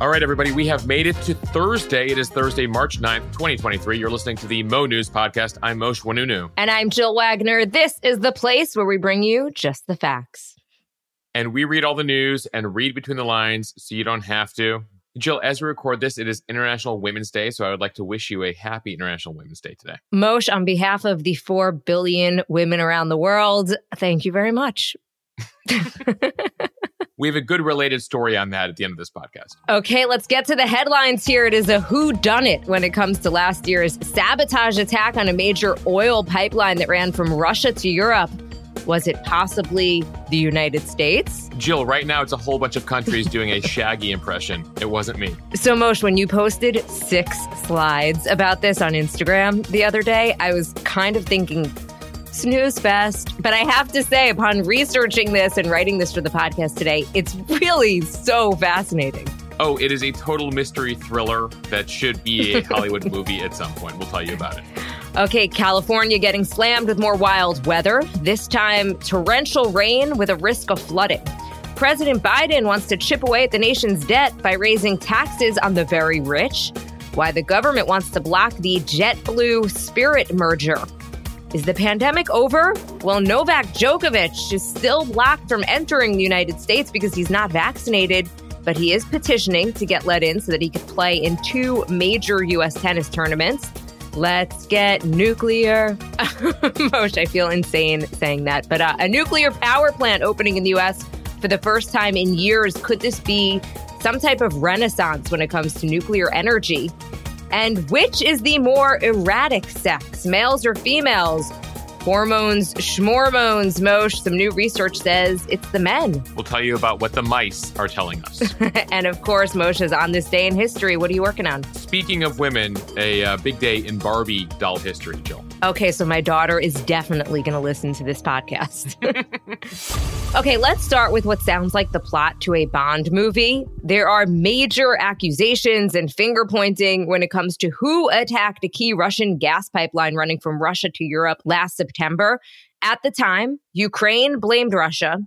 All right, everybody, we have made it to Thursday. It is Thursday, March 9th, 2023. You're listening to the Mo News Podcast. I'm Moshe Oinounou. And I'm Jill Wagner. This is the place where we bring you just the facts. And we read all the news and read between the lines so you don't have to. Jill, as we record this, it is International Women's Day. So I would like to wish you a happy International Women's Day today. Moshe, on behalf of the 4 billion women around the world, thank you very much. we have a good related story on that at the end of this podcast. Okay, let's get to the headlines here. It is a who done it when it comes to last year's sabotage attack on a major oil pipeline that ran from Russia to Europe. Was it possibly the United States? Jill, right now it's a whole bunch of countries doing a Shaggy impression. It wasn't me. So, Moshe, when you posted six slides about this on Instagram the other day, I was kind of thinking, snooze fest. But I have to say, upon researching this and writing this for the podcast today, it's really so fascinating. Oh, it is a total mystery thriller that should be a Hollywood movie at some point. We'll tell you about it. Okay, California getting slammed with more wild weather, this time torrential rain with a risk of flooding. President Biden wants to chip away at the nation's debt by raising taxes on the very rich. Why the government wants to block the JetBlue Spirit merger. Is the pandemic over? Well, Novak Djokovic is still blocked from entering the United States because he's not vaccinated, but he is petitioning to get let in so that he could play in two major U.S. tennis tournaments. Let's get nuclear. Moshe, I feel insane saying that, but uh, a nuclear power plant opening in the U.S. for the first time in years. Could this be some type of renaissance when it comes to nuclear energy? And which is the more erratic sex, males or females? Hormones, schmormones, Moshe. Some new research says it's the men. We'll tell you about what the mice are telling us. and of course, Moshe's on this day in history. What are you working on? Speaking of women, a uh, big day in Barbie doll history, Jill. Okay, so my daughter is definitely going to listen to this podcast. okay, let's start with what sounds like the plot to a Bond movie. There are major accusations and finger pointing when it comes to who attacked a key Russian gas pipeline running from Russia to Europe last September. At the time, Ukraine blamed Russia.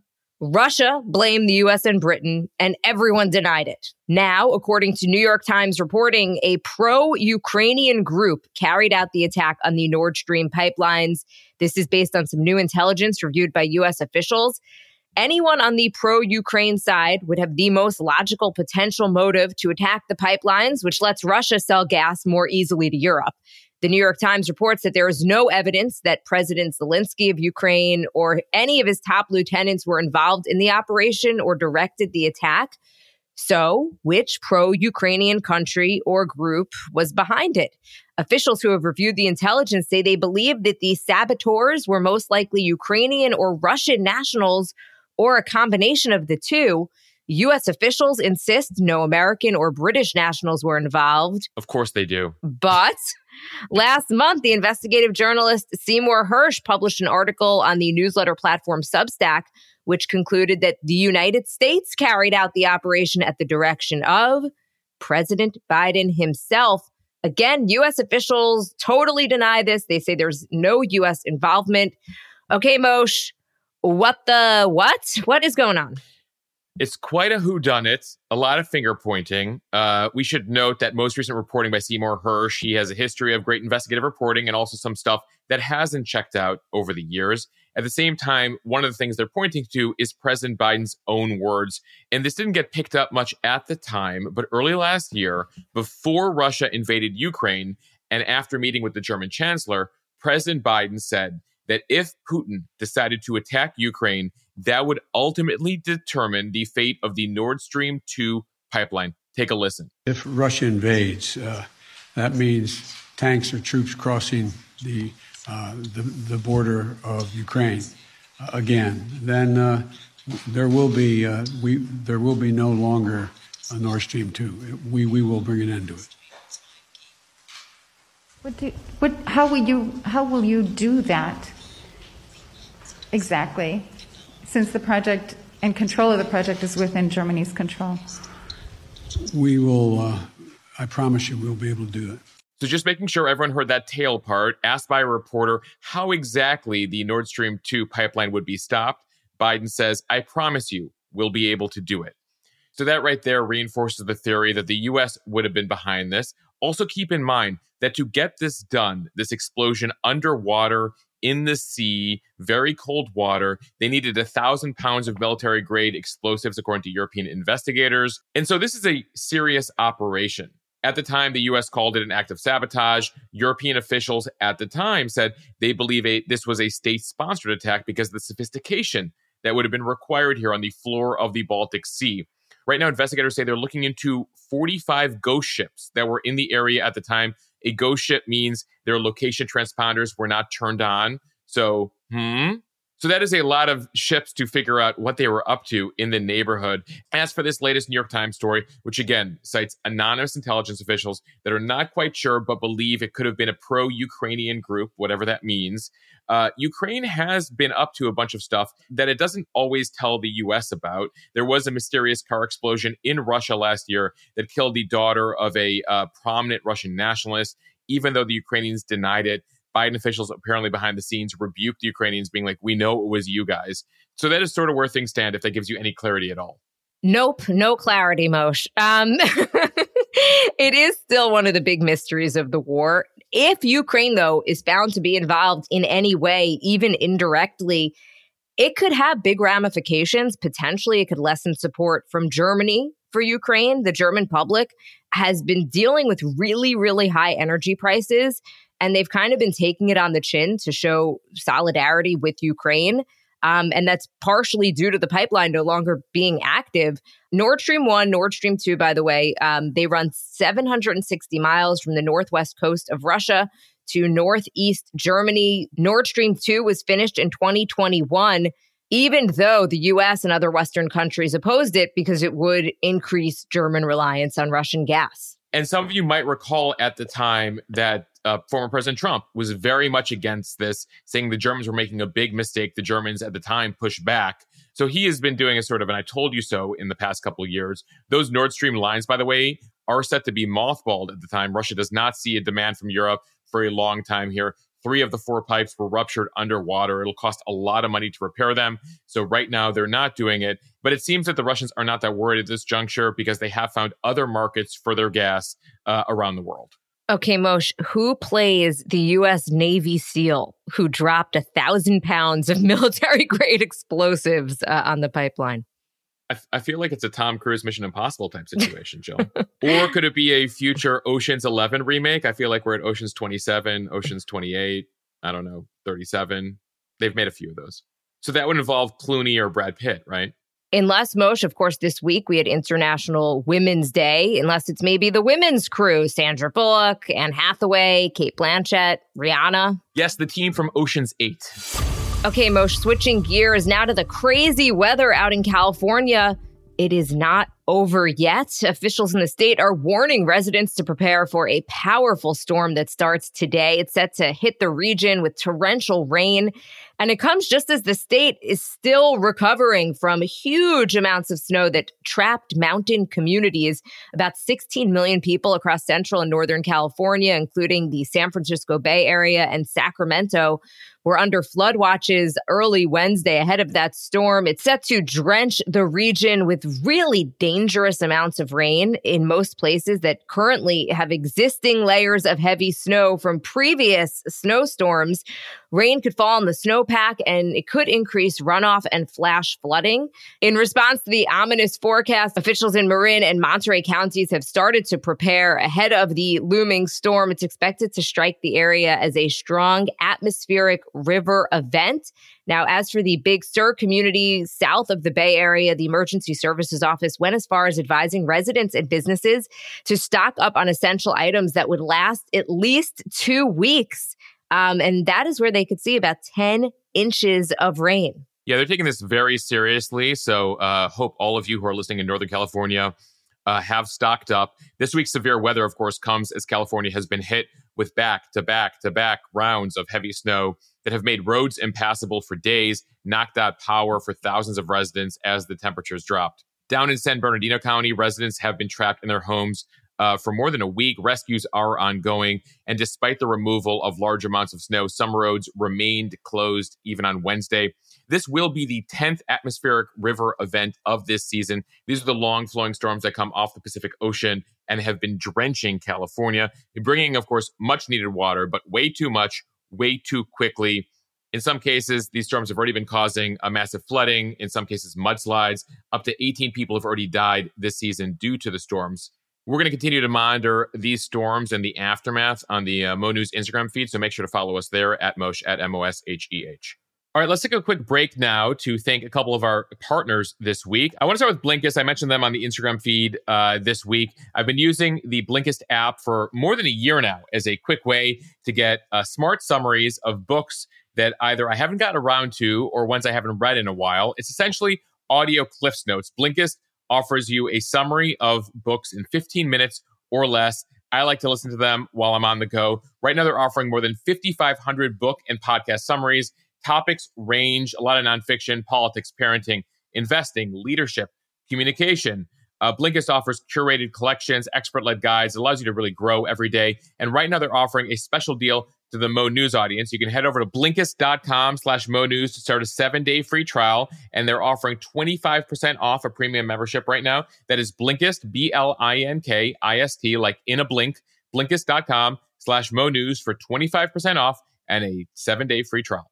Russia blamed the US and Britain, and everyone denied it. Now, according to New York Times reporting, a pro Ukrainian group carried out the attack on the Nord Stream pipelines. This is based on some new intelligence reviewed by US officials. Anyone on the pro Ukraine side would have the most logical potential motive to attack the pipelines, which lets Russia sell gas more easily to Europe. The New York Times reports that there is no evidence that President Zelensky of Ukraine or any of his top lieutenants were involved in the operation or directed the attack. So, which pro Ukrainian country or group was behind it? Officials who have reviewed the intelligence say they believe that the saboteurs were most likely Ukrainian or Russian nationals or a combination of the two. U.S. officials insist no American or British nationals were involved. Of course they do. But last month, the investigative journalist Seymour Hersh published an article on the newsletter platform Substack, which concluded that the United States carried out the operation at the direction of President Biden himself. Again, U.S. officials totally deny this. They say there's no U.S. involvement. Okay, Moshe, what the what? What is going on? It's quite a whodunit, a lot of finger pointing. Uh, we should note that most recent reporting by Seymour Hersh, he has a history of great investigative reporting and also some stuff that hasn't checked out over the years. At the same time, one of the things they're pointing to is President Biden's own words. And this didn't get picked up much at the time, but early last year, before Russia invaded Ukraine and after meeting with the German chancellor, President Biden said that if Putin decided to attack Ukraine, that would ultimately determine the fate of the Nord Stream 2 pipeline. Take a listen. If Russia invades, uh, that means tanks or troops crossing the, uh, the, the, border of Ukraine uh, again. Then uh, there will be uh, we there will be no longer a Nord Stream 2. We, we will bring an end to it. What do, what, how will you how will you do that exactly? since the project and control of the project is within Germany's control? We will, uh, I promise you, we'll be able to do it. So, just making sure everyone heard that tail part, asked by a reporter how exactly the Nord Stream 2 pipeline would be stopped, Biden says, I promise you, we'll be able to do it. So that right there reinforces the theory that the US would have been behind this. Also, keep in mind that to get this done, this explosion underwater in the sea, very cold water. They needed a thousand pounds of military grade explosives, according to European investigators. And so this is a serious operation. At the time, the US called it an act of sabotage. European officials at the time said they believe a, this was a state sponsored attack because of the sophistication that would have been required here on the floor of the Baltic Sea. Right now, investigators say they're looking into 45 ghost ships that were in the area at the time. A ghost ship means their location transponders were not turned on. So, hmm, so that is a lot of ships to figure out what they were up to in the neighborhood. As for this latest New York Times story, which again cites anonymous intelligence officials that are not quite sure but believe it could have been a pro Ukrainian group, whatever that means, uh, Ukraine has been up to a bunch of stuff that it doesn't always tell the US about. There was a mysterious car explosion in Russia last year that killed the daughter of a uh, prominent Russian nationalist. Even though the Ukrainians denied it, Biden officials apparently behind the scenes rebuked the Ukrainians, being like, we know it was you guys. So that is sort of where things stand, if that gives you any clarity at all. Nope, no clarity, Moshe. Um, it is still one of the big mysteries of the war. If Ukraine, though, is found to be involved in any way, even indirectly, it could have big ramifications. Potentially, it could lessen support from Germany for Ukraine. The German public has been dealing with really, really high energy prices and they've kind of been taking it on the chin to show solidarity with Ukraine. Um, and that's partially due to the pipeline no longer being active. Nord Stream 1, Nord Stream 2, by the way, um, they run 760 miles from the northwest coast of Russia to northeast Germany. Nord Stream 2 was finished in 2021, even though the US and other Western countries opposed it because it would increase German reliance on Russian gas. And some of you might recall at the time that uh, former President Trump was very much against this, saying the Germans were making a big mistake. The Germans at the time pushed back. So he has been doing a sort of, and I told you so in the past couple of years. Those Nord Stream lines, by the way, are set to be mothballed at the time. Russia does not see a demand from Europe for a long time here. Three of the four pipes were ruptured underwater. It'll cost a lot of money to repair them. So right now they're not doing it. But it seems that the Russians are not that worried at this juncture because they have found other markets for their gas uh, around the world. Okay, Moshe, who plays the U.S. Navy SEAL who dropped a thousand pounds of military grade explosives uh, on the pipeline? I, f- I feel like it's a Tom Cruise Mission Impossible type situation, Jill. or could it be a future Ocean's 11 remake? I feel like we're at Ocean's 27, Ocean's 28, I don't know, 37. They've made a few of those. So that would involve Clooney or Brad Pitt, right? Unless Moshe, of course, this week we had International Women's Day, unless it's maybe the women's crew, Sandra Bullock, Anne Hathaway, Cate Blanchett, Rihanna. Yes, the team from Ocean's 8. Okay, Moshe, switching gears now to the crazy weather out in California. It is not over yet. Officials in the state are warning residents to prepare for a powerful storm that starts today. It's set to hit the region with torrential rain. And it comes just as the state is still recovering from huge amounts of snow that trapped mountain communities. About 16 million people across central and northern California, including the San Francisco Bay Area and Sacramento, were under flood watches early Wednesday ahead of that storm. It's set to drench the region with really dangerous amounts of rain in most places that currently have existing layers of heavy snow from previous snowstorms. Rain could fall on the snowpack and it could increase runoff and flash flooding. In response to the ominous forecast, officials in Marin and Monterey counties have started to prepare ahead of the looming storm. It's expected to strike the area as a strong atmospheric river event. Now, as for the Big Sur community south of the Bay Area, the Emergency Services Office went as far as advising residents and businesses to stock up on essential items that would last at least two weeks. Um, and that is where they could see about 10 inches of rain. Yeah, they're taking this very seriously. So, uh, hope all of you who are listening in Northern California uh, have stocked up. This week's severe weather, of course, comes as California has been hit with back to back to back rounds of heavy snow that have made roads impassable for days, knocked out power for thousands of residents as the temperatures dropped. Down in San Bernardino County, residents have been trapped in their homes uh, for more than a week. Rescues are ongoing. And despite the removal of large amounts of snow, some roads remained closed even on Wednesday. This will be the 10th atmospheric river event of this season. These are the long flowing storms that come off the Pacific Ocean and have been drenching California, bringing, of course, much needed water, but way too much, way too quickly. In some cases, these storms have already been causing a massive flooding. In some cases, mudslides. Up to 18 people have already died this season due to the storms. We're going to continue to monitor these storms and the aftermath on the uh, Mo News Instagram feed. So make sure to follow us there at Mosh at M O S H E H. All right, let's take a quick break now to thank a couple of our partners this week. I want to start with Blinkist. I mentioned them on the Instagram feed uh, this week. I've been using the Blinkist app for more than a year now as a quick way to get uh, smart summaries of books that either I haven't gotten around to or ones I haven't read in a while. It's essentially audio Cliffs Notes. Blinkist offers you a summary of books in 15 minutes or less. I like to listen to them while I'm on the go. Right now, they're offering more than 5,500 book and podcast summaries Topics range a lot of nonfiction, politics, parenting, investing, leadership, communication. Uh, Blinkist offers curated collections, expert led guides. Allows you to really grow every day. And right now, they're offering a special deal to the Mo News audience. You can head over to Blinkist.com slash Mo News to start a seven day free trial. And they're offering 25% off a premium membership right now. That is Blinkist, B L I N K I S T, like in a blink. Blinkist.com slash Mo News for 25% off and a seven day free trial.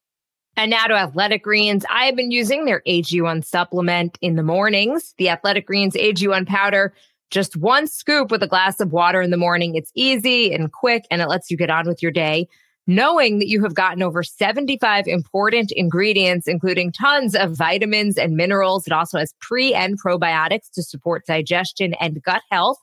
And now to Athletic Greens. I have been using their AG1 supplement in the mornings. The Athletic Greens AG1 powder, just one scoop with a glass of water in the morning. It's easy and quick, and it lets you get on with your day. Knowing that you have gotten over 75 important ingredients, including tons of vitamins and minerals. It also has pre and probiotics to support digestion and gut health.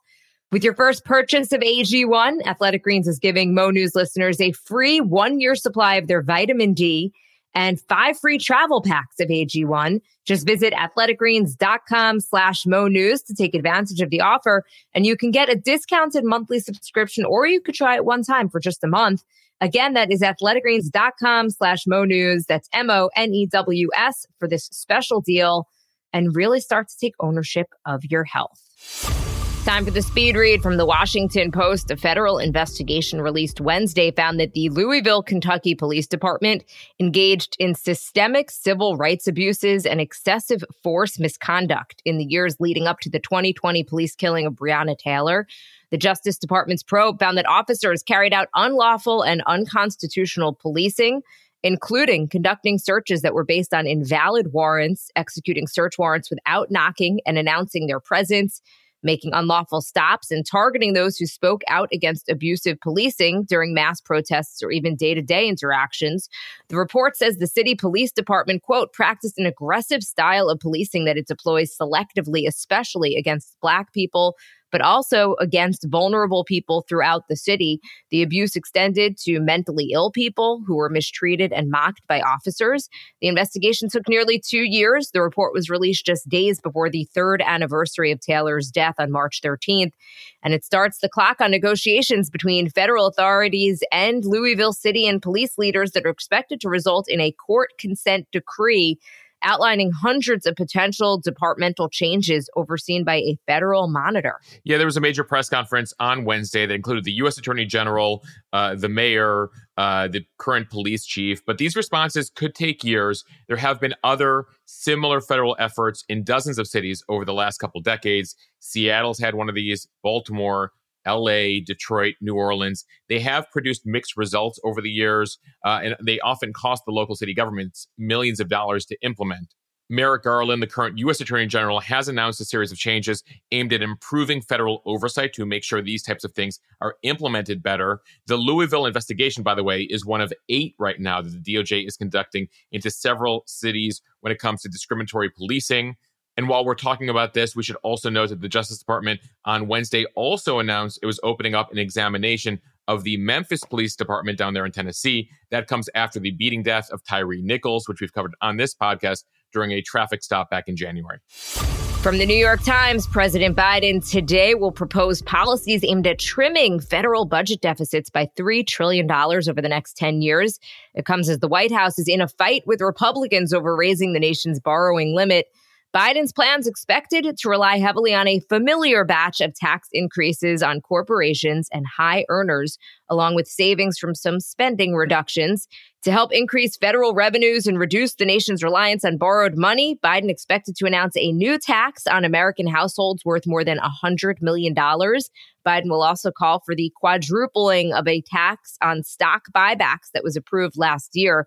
With your first purchase of AG1, Athletic Greens is giving Mo News listeners a free one year supply of their vitamin D and five free travel packs of AG1. Just visit athleticgreens.com slash Mo News to take advantage of the offer. And you can get a discounted monthly subscription, or you could try it one time for just a month. Again, that is athleticgreens.com slash Mo News. That's M O N E W S for this special deal and really start to take ownership of your health. Time for the speed read from the Washington Post. A federal investigation released Wednesday found that the Louisville, Kentucky Police Department engaged in systemic civil rights abuses and excessive force misconduct in the years leading up to the 2020 police killing of Breonna Taylor. The Justice Department's probe found that officers carried out unlawful and unconstitutional policing including conducting searches that were based on invalid warrants, executing search warrants without knocking and announcing their presence, making unlawful stops and targeting those who spoke out against abusive policing during mass protests or even day to day interactions. The report says the city police department, quote, practiced an aggressive style of policing that it deploys selectively, especially against Black people, but also against vulnerable people throughout the city. The abuse extended to mentally ill people who were mistreated and mocked by officers. The investigation took nearly two years. The report was released just days before the third anniversary of Taylor's death on March 13th. And it starts the clock on negotiations between federal authorities and Louisville city and police leaders that are expected to result in a court consent decree outlining hundreds of potential departmental changes overseen by a federal monitor. Yeah, there was a major press conference on Wednesday that included the U.S. Attorney General, uh, the mayor, uh, the current police chief. But these responses could take years. There have been other similar federal efforts in dozens of cities over the last couple decades. Seattle's had one of these, Baltimore, LA, Detroit, New Orleans. They have produced mixed results over the years, uh, and they often cost the local city governments millions of dollars to implement. Merrick Garland, the current U.S. Attorney General, has announced a series of changes aimed at improving federal oversight to make sure these types of things are implemented better. The Louisville investigation, by the way, is one of eight right now that the DOJ is conducting into several cities when it comes to discriminatory policing. And while we're talking about this, we should also note that the Justice Department on Wednesday also announced it was opening up an examination of the Memphis Police Department down there in Tennessee. That comes after the beating death of Tyre Nichols, which we've covered on this podcast during a traffic stop back in January. From the New York Times, President Biden today will propose policies aimed at trimming federal budget deficits by $3 trillion over the next 10 years. It comes as the White House is in a fight with Republicans over raising the nation's borrowing limit. Biden's plans expected to rely heavily on a familiar batch of tax increases on corporations and high earners, along with savings from some spending reductions. To help increase federal revenues and reduce the nation's reliance on borrowed money, Biden expected to announce a new tax on American households worth more than $100 million. Biden will also call for the quadrupling of a tax on stock buybacks that was approved last year.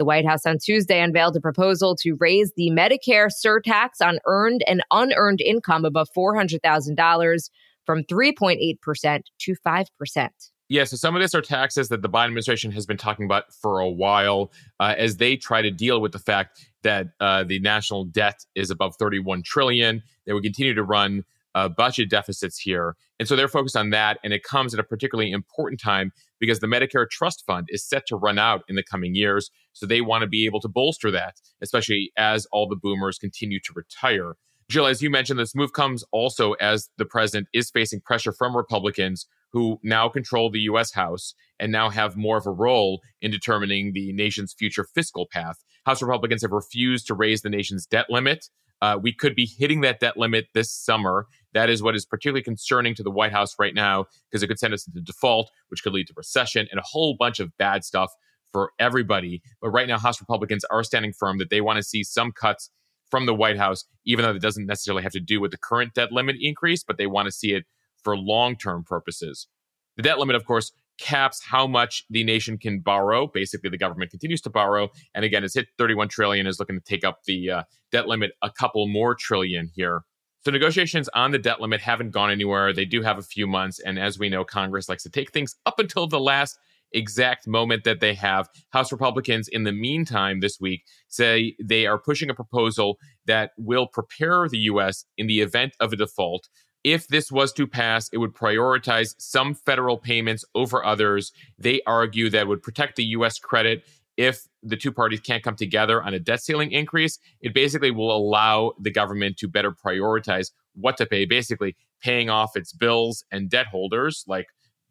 The White House on Tuesday unveiled a proposal to raise the Medicare surtax on earned and unearned income above $400,000 from 3.8% to 5%. Yeah, so some of this are taxes that the Biden administration has been talking about for a while uh, as they try to deal with the fact that uh, the national debt is above 31 trillion. They would continue to run uh, budget deficits here. And so they're focused on that. And it comes at a particularly important time because the Medicare Trust Fund is set to run out in the coming years. So they want to be able to bolster that, especially as all the boomers continue to retire. Jill, as you mentioned, this move comes also as the president is facing pressure from Republicans who now control the U.S. House and now have more of a role in determining the nation's future fiscal path. House Republicans have refused to raise the nation's debt limit. Uh, we could be hitting that debt limit this summer. That is what is particularly concerning to the White House right now because it could send us into default, which could lead to recession and a whole bunch of bad stuff for everybody. But right now, House Republicans are standing firm that they want to see some cuts from the White House, even though it doesn't necessarily have to do with the current debt limit increase, but they want to see it for long term purposes. The debt limit, of course, caps how much the nation can borrow. Basically, the government continues to borrow, and again, it's hit 31 trillion. Is looking to take up the uh, debt limit a couple more trillion here. So negotiations on the debt limit haven't gone anywhere. They do have a few months, and as we know, Congress likes to take things up until the last exact moment that they have. House Republicans, in the meantime, this week say they are pushing a proposal that will prepare the U.S. in the event of a default if this was to pass, it would prioritize some federal payments over others. They argue that would protect the U.S. credit if the two parties can't come together on a debt ceiling increase. It basically will allow the government to better prioritize what to pay, basically paying off its bills and debt holders, like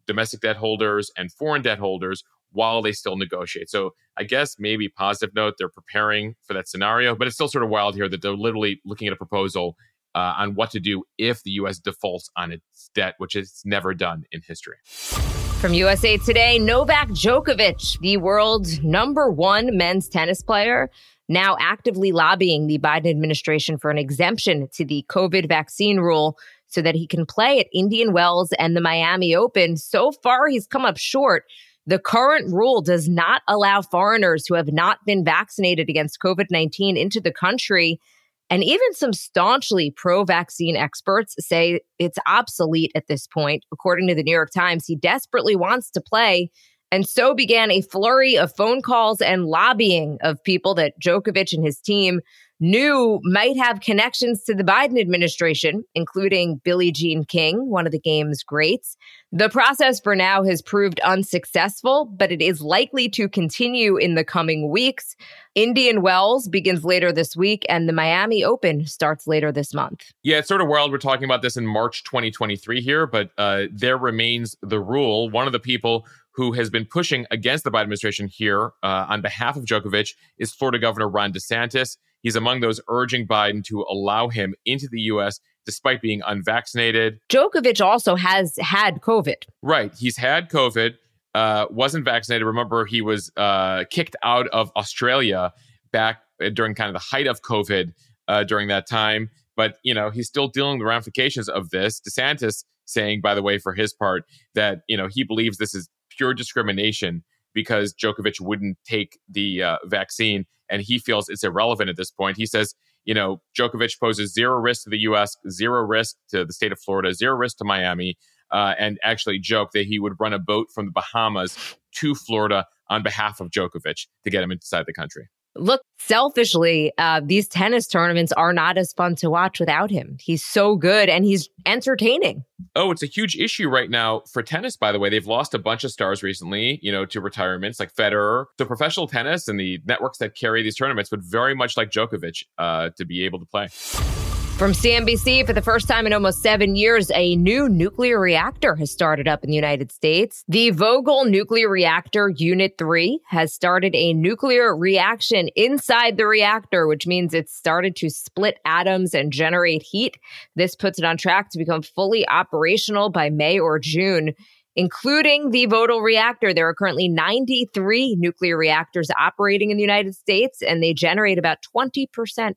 domestic debt holders and foreign debt holders, while they still negotiate. So I guess maybe positive note, they're preparing for that scenario, but it's still sort of wild here that they're literally looking at a proposal uh, on what to do if the U.S. defaults on its debt, which it's never done in history. From USA Today, Novak Djokovic, the world's number one men's tennis player, now actively lobbying the Biden administration for an exemption to the COVID vaccine rule so that he can play at Indian Wells and the Miami Open. So far, he's come up short. The current rule does not allow foreigners who have not been vaccinated against COVID 19 into the country. And even some staunchly pro vaccine experts say it's obsolete at this point. According to the New York Times, he desperately wants to play. And so began a flurry of phone calls and lobbying of people that Djokovic and his team knew might have connections to the Biden administration, including Billie Jean King, one of the game's greats. The process for now has proved unsuccessful, but it is likely to continue in the coming weeks. Indian Wells begins later this week, and the Miami Open starts later this month. Yeah, it's sort of wild. We're talking about this in March 2023 here, but uh, there remains the rule. One of the people who has been pushing against the Biden administration here uh, on behalf of Djokovic is Florida Governor Ron DeSantis. He's among those urging Biden to allow him into the U.S. despite being unvaccinated. Djokovic also has had COVID. Right. He's had COVID, uh, wasn't vaccinated. Remember, he was uh, kicked out of Australia back during kind of the height of COVID uh, during that time. But, you know, he's still dealing with the ramifications of this. DeSantis saying, by the way, for his part, that, you know, he believes this is pure discrimination because Djokovic wouldn't take the uh, vaccine and he feels it's irrelevant at this point. He says, you know, Djokovic poses zero risk to the U.S., zero risk to the state of Florida, zero risk to Miami, uh, and actually joked that he would run a boat from the Bahamas to Florida on behalf of Djokovic to get him inside the country. Look, selfishly, uh, these tennis tournaments are not as fun to watch without him. He's so good and he's entertaining. Oh, it's a huge issue right now for tennis, by the way. They've lost a bunch of stars recently, you know, to retirements like Federer. So professional tennis and the networks that carry these tournaments would very much like Djokovic uh, to be able to play. From CNBC, for the first time in almost seven years, a new nuclear reactor has started up in the United States. The Vogtle Nuclear Reactor Unit 3 has started a nuclear reaction inside the reactor, which means it's started to split atoms and generate heat. This puts it on track to become fully operational by May or June. including the Vogtle reactor. There are currently 93 nuclear reactors operating in the United States, and they generate about 20%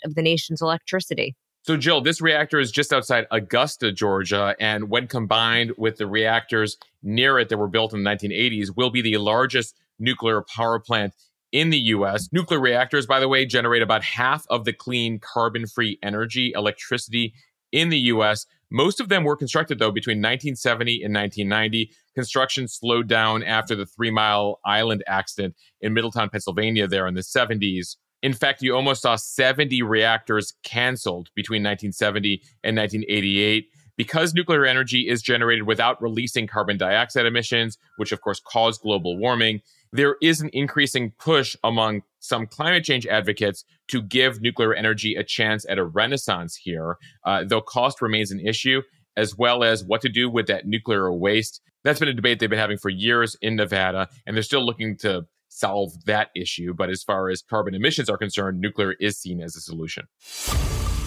of the nation's electricity. So, Jill, this reactor is just outside Augusta, Georgia, and when combined with the reactors near it that were built in the 1980s, will be the largest nuclear power plant in the US. Nuclear reactors, by the way, generate about half of the clean carbon free energy, electricity in the US. Most of them were constructed, though, between 1970 and 1990. Construction slowed down after the Three Mile Island accident in Middletown, Pennsylvania, there in the 70s. In fact, you almost saw 70 reactors canceled between 1970 and 1988 because nuclear energy is generated without releasing carbon dioxide emissions, which of course cause global warming. There is an increasing push among some climate change advocates to give nuclear energy a chance at a renaissance here, uh, though cost remains an issue, as well as what to do with that nuclear waste. That's been a debate they've been having for years in Nevada, and they're still looking to solve that issue. But as far as carbon emissions are concerned, nuclear is seen as a solution.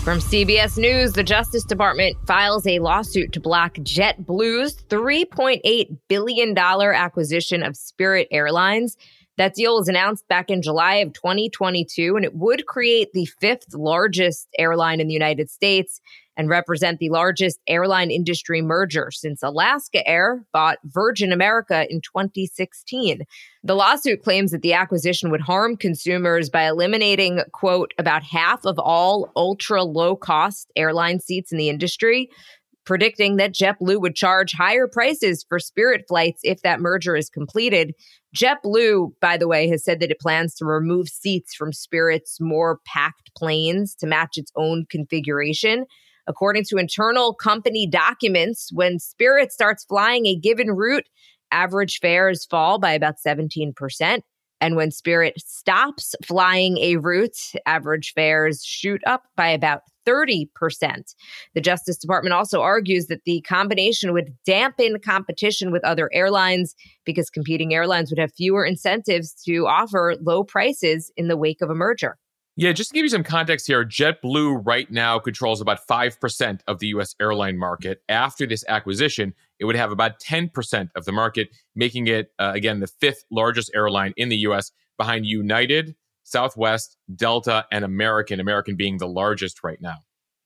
From CBS News, the Justice Department files a lawsuit to block JetBlue's $3.8 billion acquisition of Spirit Airlines. That deal was announced back in July of 2022, and it would create the fifth largest airline in the United States and represent the largest airline industry merger since Alaska Air bought Virgin America in 2016. The lawsuit claims that the acquisition would harm consumers by eliminating, quote, about half of all ultra low cost airline seats in the industry predicting that JetBlue would charge higher prices for Spirit flights if that merger is completed. JetBlue, by the way, has said that it plans to remove seats from Spirit's more packed planes to match its own configuration. According to internal company documents, when Spirit starts flying a given route, average fares fall by about 17%. And when Spirit stops flying a route, average fares shoot up by about 30%. The Justice Department also argues that the combination would dampen competition with other airlines because competing airlines would have fewer incentives to offer low prices in the wake of a merger. Yeah, just to give you some context here, JetBlue right now controls about 5% of the US airline market. After this acquisition, it would have about 10% of the market, making it, uh, again, the fifth largest airline in the US behind United, Southwest, Delta, and American, American being the largest right now.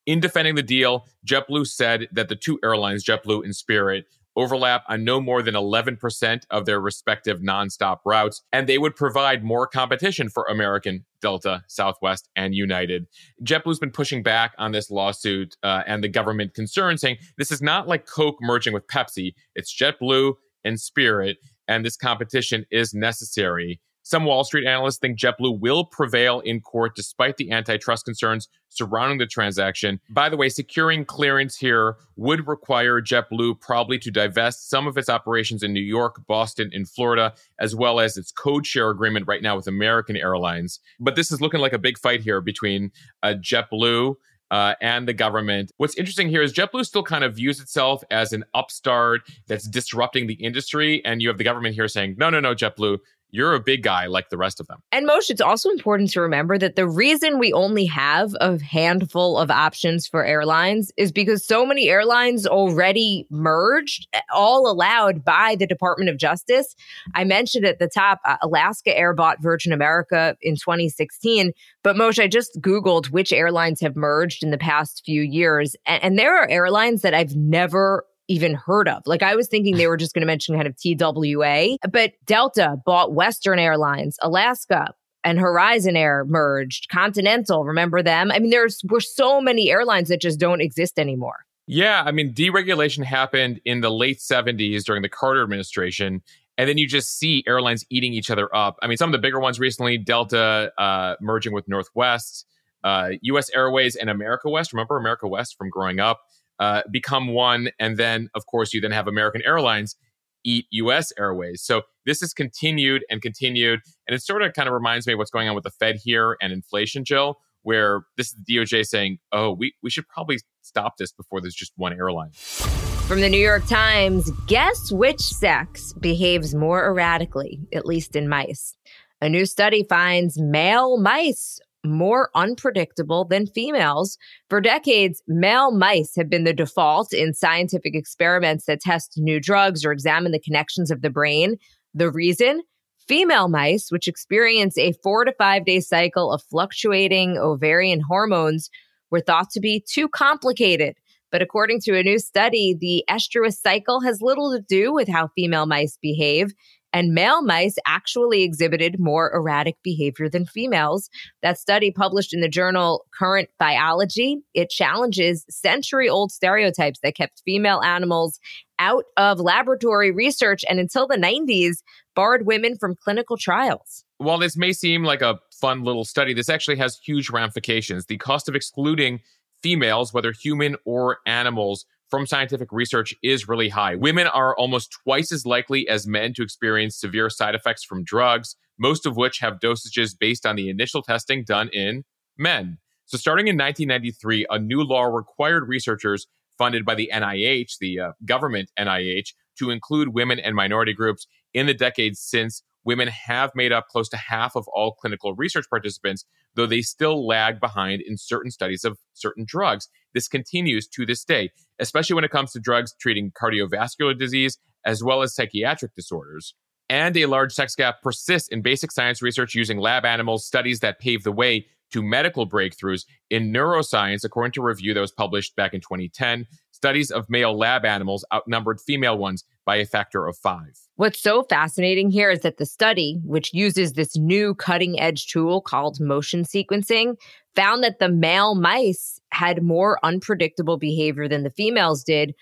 In defending the deal, JetBlue said that the two airlines, JetBlue and Spirit, overlap on no more than 11% of their respective nonstop routes, and they would provide more competition for American, Delta, Southwest, and United. JetBlue's been pushing back on this lawsuit uh, and the government concern, saying this is not like Coke merging with Pepsi, it's JetBlue and Spirit, and this competition is necessary. Some Wall Street analysts think JetBlue will prevail in court despite the antitrust concerns surrounding the transaction. By the way, securing clearance here would require JetBlue probably to divest some of its operations in New York, Boston, and Florida, as well as its code share agreement right now with American Airlines. But this is looking like a big fight here between uh, JetBlue. Uh, and the government. What's interesting here is JetBlue still kind of views itself as an upstart that's disrupting the industry. And you have the government here saying, no, no, no, JetBlue, you're a big guy like the rest of them. And Moshe, it's also important to remember that the reason we only have a handful of options for airlines is because so many airlines already merged, all allowed by the Department of Justice. I mentioned at the top, uh, Alaska Air bought Virgin America in 2016. But Moshe, I just Googled which airlines have merged in the past few years. And, and there are airlines that I've never even heard of. Like I was thinking they were just going to mention kind of TWA, but Delta bought Western Airlines, Alaska and Horizon Air merged, Continental, remember them? I mean, there's were so many airlines that just don't exist anymore. Yeah, I mean, deregulation happened in the late 70s during the Carter administration. And then you just see airlines eating each other up. I mean, some of the bigger ones recently, Delta uh, merging with Northwest, uh, US Airways, and America West. Remember America West from growing up? Uh, become one. And then, of course, you then have American Airlines eat US Airways. So this has continued and continued. And it sort of kind of reminds me of what's going on with the Fed here and inflation, Jill, where this is the DOJ saying, oh, we, we should probably stop this before there's just one airline. From the New York Times, guess which sex behaves more erratically, at least in mice? A new study finds male mice more unpredictable than females. For decades, male mice have been the default in scientific experiments that test new drugs or examine the connections of the brain. The reason? Female mice, which experience a four to five day cycle of fluctuating ovarian hormones, were thought to be too complicated. But according to a new study, the estrous cycle has little to do with how female mice behave and male mice actually exhibited more erratic behavior than females. That study published in the journal Current Biology, it challenges century-old stereotypes that kept female animals out of laboratory research and until the 90s barred women from clinical trials. While this may seem like a fun little study, this actually has huge ramifications. The cost of excluding females, whether human or animals, from scientific research is really high. Women are almost twice as likely as men to experience severe side effects from drugs, most of which have dosages based on the initial testing done in men. So, starting in 1993, a new law required researchers funded by the NIH, the uh, government NIH, to include women and minority groups in the decades since women have made up close to half of all clinical research participants, though they still lag behind in certain studies of certain drugs. This continues to this day, especially when it comes to drugs treating cardiovascular disease as well as psychiatric disorders. And a large sex gap persists in basic science research using lab animals, studies that pave the way to medical breakthroughs in neuroscience, according to a review that was published back in 2010. Studies of male lab animals outnumbered female ones by a factor of five. What's so fascinating here is that the study, which uses this new cutting edge tool called motion sequencing, found that the male mice had more unpredictable behavior than the females did,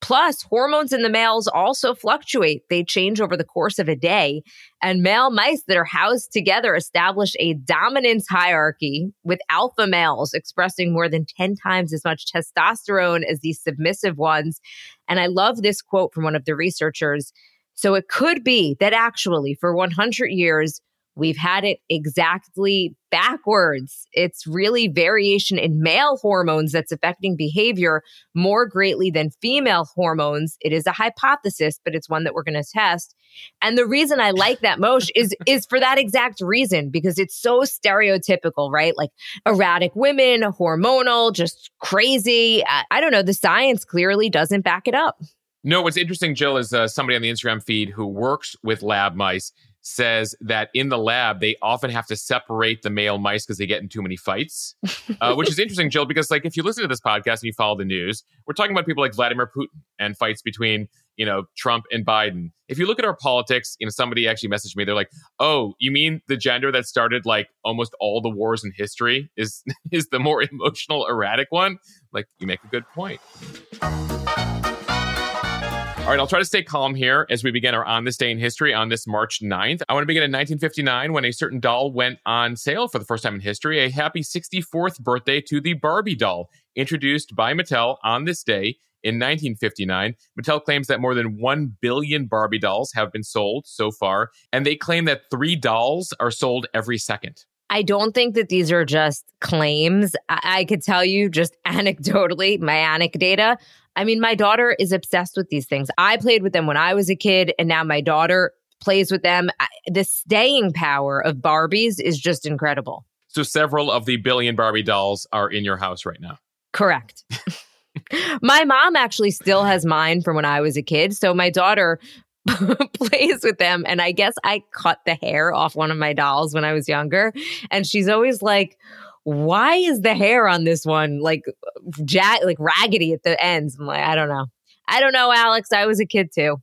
Plus, hormones in the males also fluctuate. They change over the course of a day. And male mice that are housed together establish a dominance hierarchy with alpha males expressing more than 10 times as much testosterone as these submissive ones. And I love this quote from one of the researchers. So it could be that actually, for 100 years, We've had it exactly backwards. It's really variation in male hormones that's affecting behavior more greatly than female hormones. It is a hypothesis, but it's one that we're going to test. And the reason I like that Mosh is is for that exact reason because it's so stereotypical, right? Like erratic women, hormonal, just crazy. I, I don't know. The science clearly doesn't back it up. No, what's interesting, Jill, is uh, somebody on the Instagram feed who works with lab mice says that in the lab they often have to separate the male mice because they get in too many fights, uh, which is interesting, Jill, because like if you listen to this podcast and you follow the news, we're talking about people like Vladimir Putin and fights between you know Trump and Biden. If you look at our politics, you know somebody actually messaged me. They're like, "Oh, you mean the gender that started like almost all the wars in history is is the more emotional, erratic one?" Like you make a good point. All right, I'll try to stay calm here as we begin our On This Day in History on this March 9th. I want to begin in 1959 when a certain doll went on sale for the first time in history. A happy 64th birthday to the Barbie doll, introduced by Mattel on this day in 1959. Mattel claims that more than 1 billion Barbie dolls have been sold so far, and they claim that three dolls are sold every second. I don't think that these are just claims. I, I could tell you just anecdotally, my anecdata. I mean, my daughter is obsessed with these things. I played with them when I was a kid, and now my daughter plays with them. The staying power of Barbies is just incredible. So, several of the billion Barbie dolls are in your house right now. Correct. my mom actually still has mine from when I was a kid. So, my daughter plays with them. And I guess I cut the hair off one of my dolls when I was younger. And she's always like, why is the hair on this one like ja- like raggedy at the ends? I'm like, I don't know. I don't know, Alex. I was a kid too.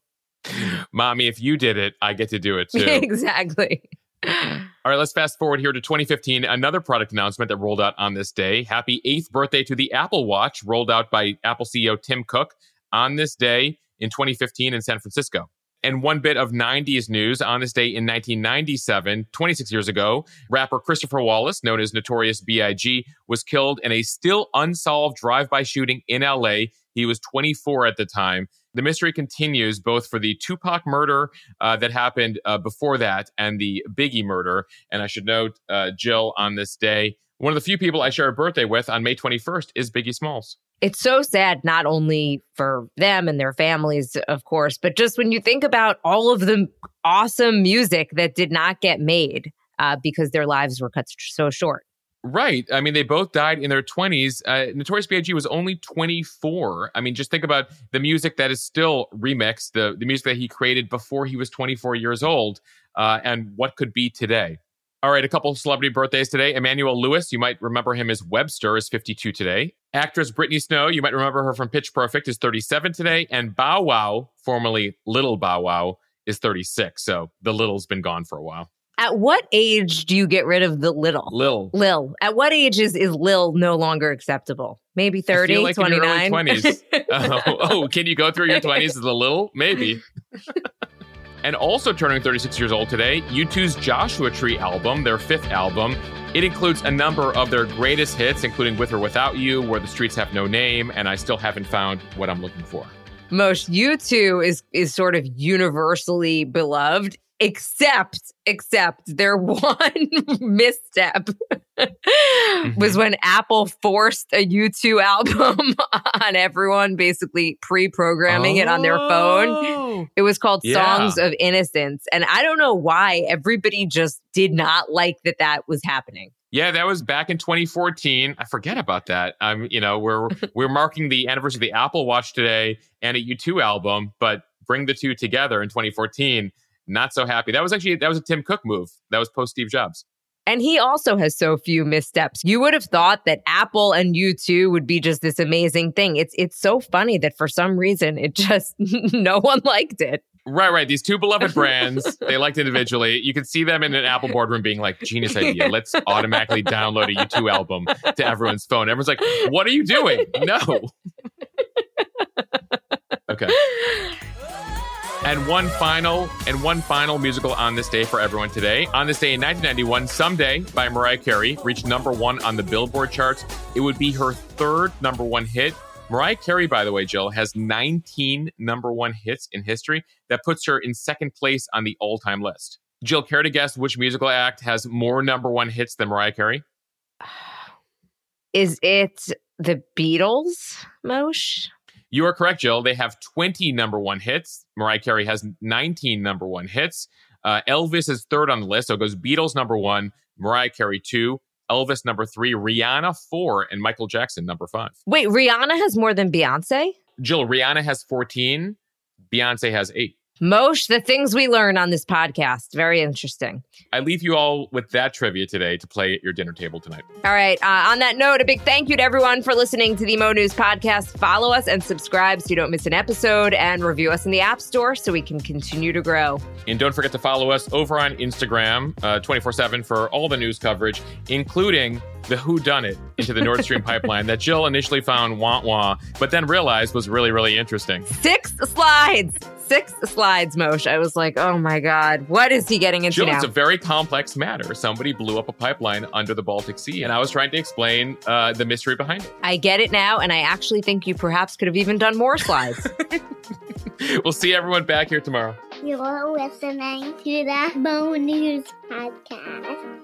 Mommy, if you did it, I get to do it too. exactly. All right, let's fast forward here to 2015. Another product announcement that rolled out on this day. Happy eighth birthday to the Apple Watch, rolled out by Apple CEO Tim Cook on this day in 2015 in San Francisco. And one bit of 90s news on this day in 1997, 26 years ago, rapper Christopher Wallace, known as Notorious B.I.G., was killed in a still unsolved drive by shooting in LA. He was 24 at the time. The mystery continues both for the Tupac murder uh, that happened uh, before that and the Biggie murder. And I should note, uh, Jill, on this day, one of the few people I share a birthday with on May 21st is Biggie Smalls it's so sad, not only for them and their families, of course, but just when you think about all of the awesome music that did not get made uh, because their lives were cut so short. Right. I mean, they both died in their 20s. Uh, Notorious B.I.G. was only 24. I mean, just think about the music that is still remixed, the, the music that he created before he was 24 years old, uh, and what could be today. All right, a couple of celebrity birthdays today. Emmanuel Lewis, you might remember him as Webster, is 52 today. Actress Brittany Snow, you might remember her from Pitch Perfect, is 37 today. And Bow Wow, formerly Little Bow Wow, is 36. So the little's been gone for a while. At what age do you get rid of the little? Lil. Lil. At what age is, is Lil no longer acceptable? Maybe 30, like 29? 20s. oh, oh, can you go through your 20s as a little? Maybe. and also turning 36 years old today, U2's Joshua Tree album, their fifth album. It includes a number of their greatest hits, including With or Without You, Where the Streets Have No Name, and I Still Haven't Found What I'm Looking For. Most U2 is is sort of universally beloved except except their one misstep mm-hmm. was when Apple forced a U2 album on everyone, basically pre-programming oh, it on their phone. Oh. It was called yeah. Songs of Innocence, and I don't know why everybody just did not like that that was happening. Yeah, that was back in 2014. I forget about that. Um, you know, we're we're marking the anniversary of the Apple Watch today and a U2 album, but bring the two together in 2014 not so happy. That was actually that was a Tim Cook move. That was post Steve Jobs. And he also has so few missteps. You would have thought that Apple and U2 would be just this amazing thing. It's it's so funny that for some reason it just no one liked it. Right, right. These two beloved brands, they liked individually. You could see them in an Apple boardroom being like, genius idea. Let's automatically download a U2 album to everyone's phone. Everyone's like, what are you doing? No. okay. And one final and one final musical on this day for everyone today. On this day in 1991, Someday by Mariah Carey reached number one on the Billboard charts. It would be her third number one hit. Mariah Carey, by the way, Jill, has 19 number one hits in history. That puts her in second place on the all time list. Jill, care to guess which musical act has more number one hits than Mariah Carey? Is it the Beatles, Mosh? You are correct, Jill. They have 20 number one hits. Mariah Carey has 19 number one hits. Uh, Elvis is third on the list. So it goes Beatles number one, Mariah Carey two, Elvis number three, Rihanna four, and Michael Jackson number five. Wait, Rihanna has more than Beyonce? Jill, Rihanna has 14, Beyonce has eight. Mosh, the things we learn on this podcast. Very interesting. I leave you all with that trivia today to play at your dinner table tonight. All right. Uh, on that note, a big thank you to everyone for listening to the Mo News podcast. Follow us and subscribe so you don't miss an episode and review us in the App Store so we can continue to grow. And don't forget to follow us over on Instagram uh, 24 7 for all the news coverage, including the who done it into the Nord Stream pipeline that Jill initially found wah wah, but then realized was really, really interesting. Six slides six slides, Mosheh. I was like, oh my God, what is he getting into Jill, now? It's a very complex matter. Somebody blew up a pipeline under the Baltic Sea, and I was trying to explain uh, the mystery behind it. I get it now, and I actually think you perhaps could have even done more slides. we'll see everyone back here tomorrow. You're listening to the Mo News Podcast.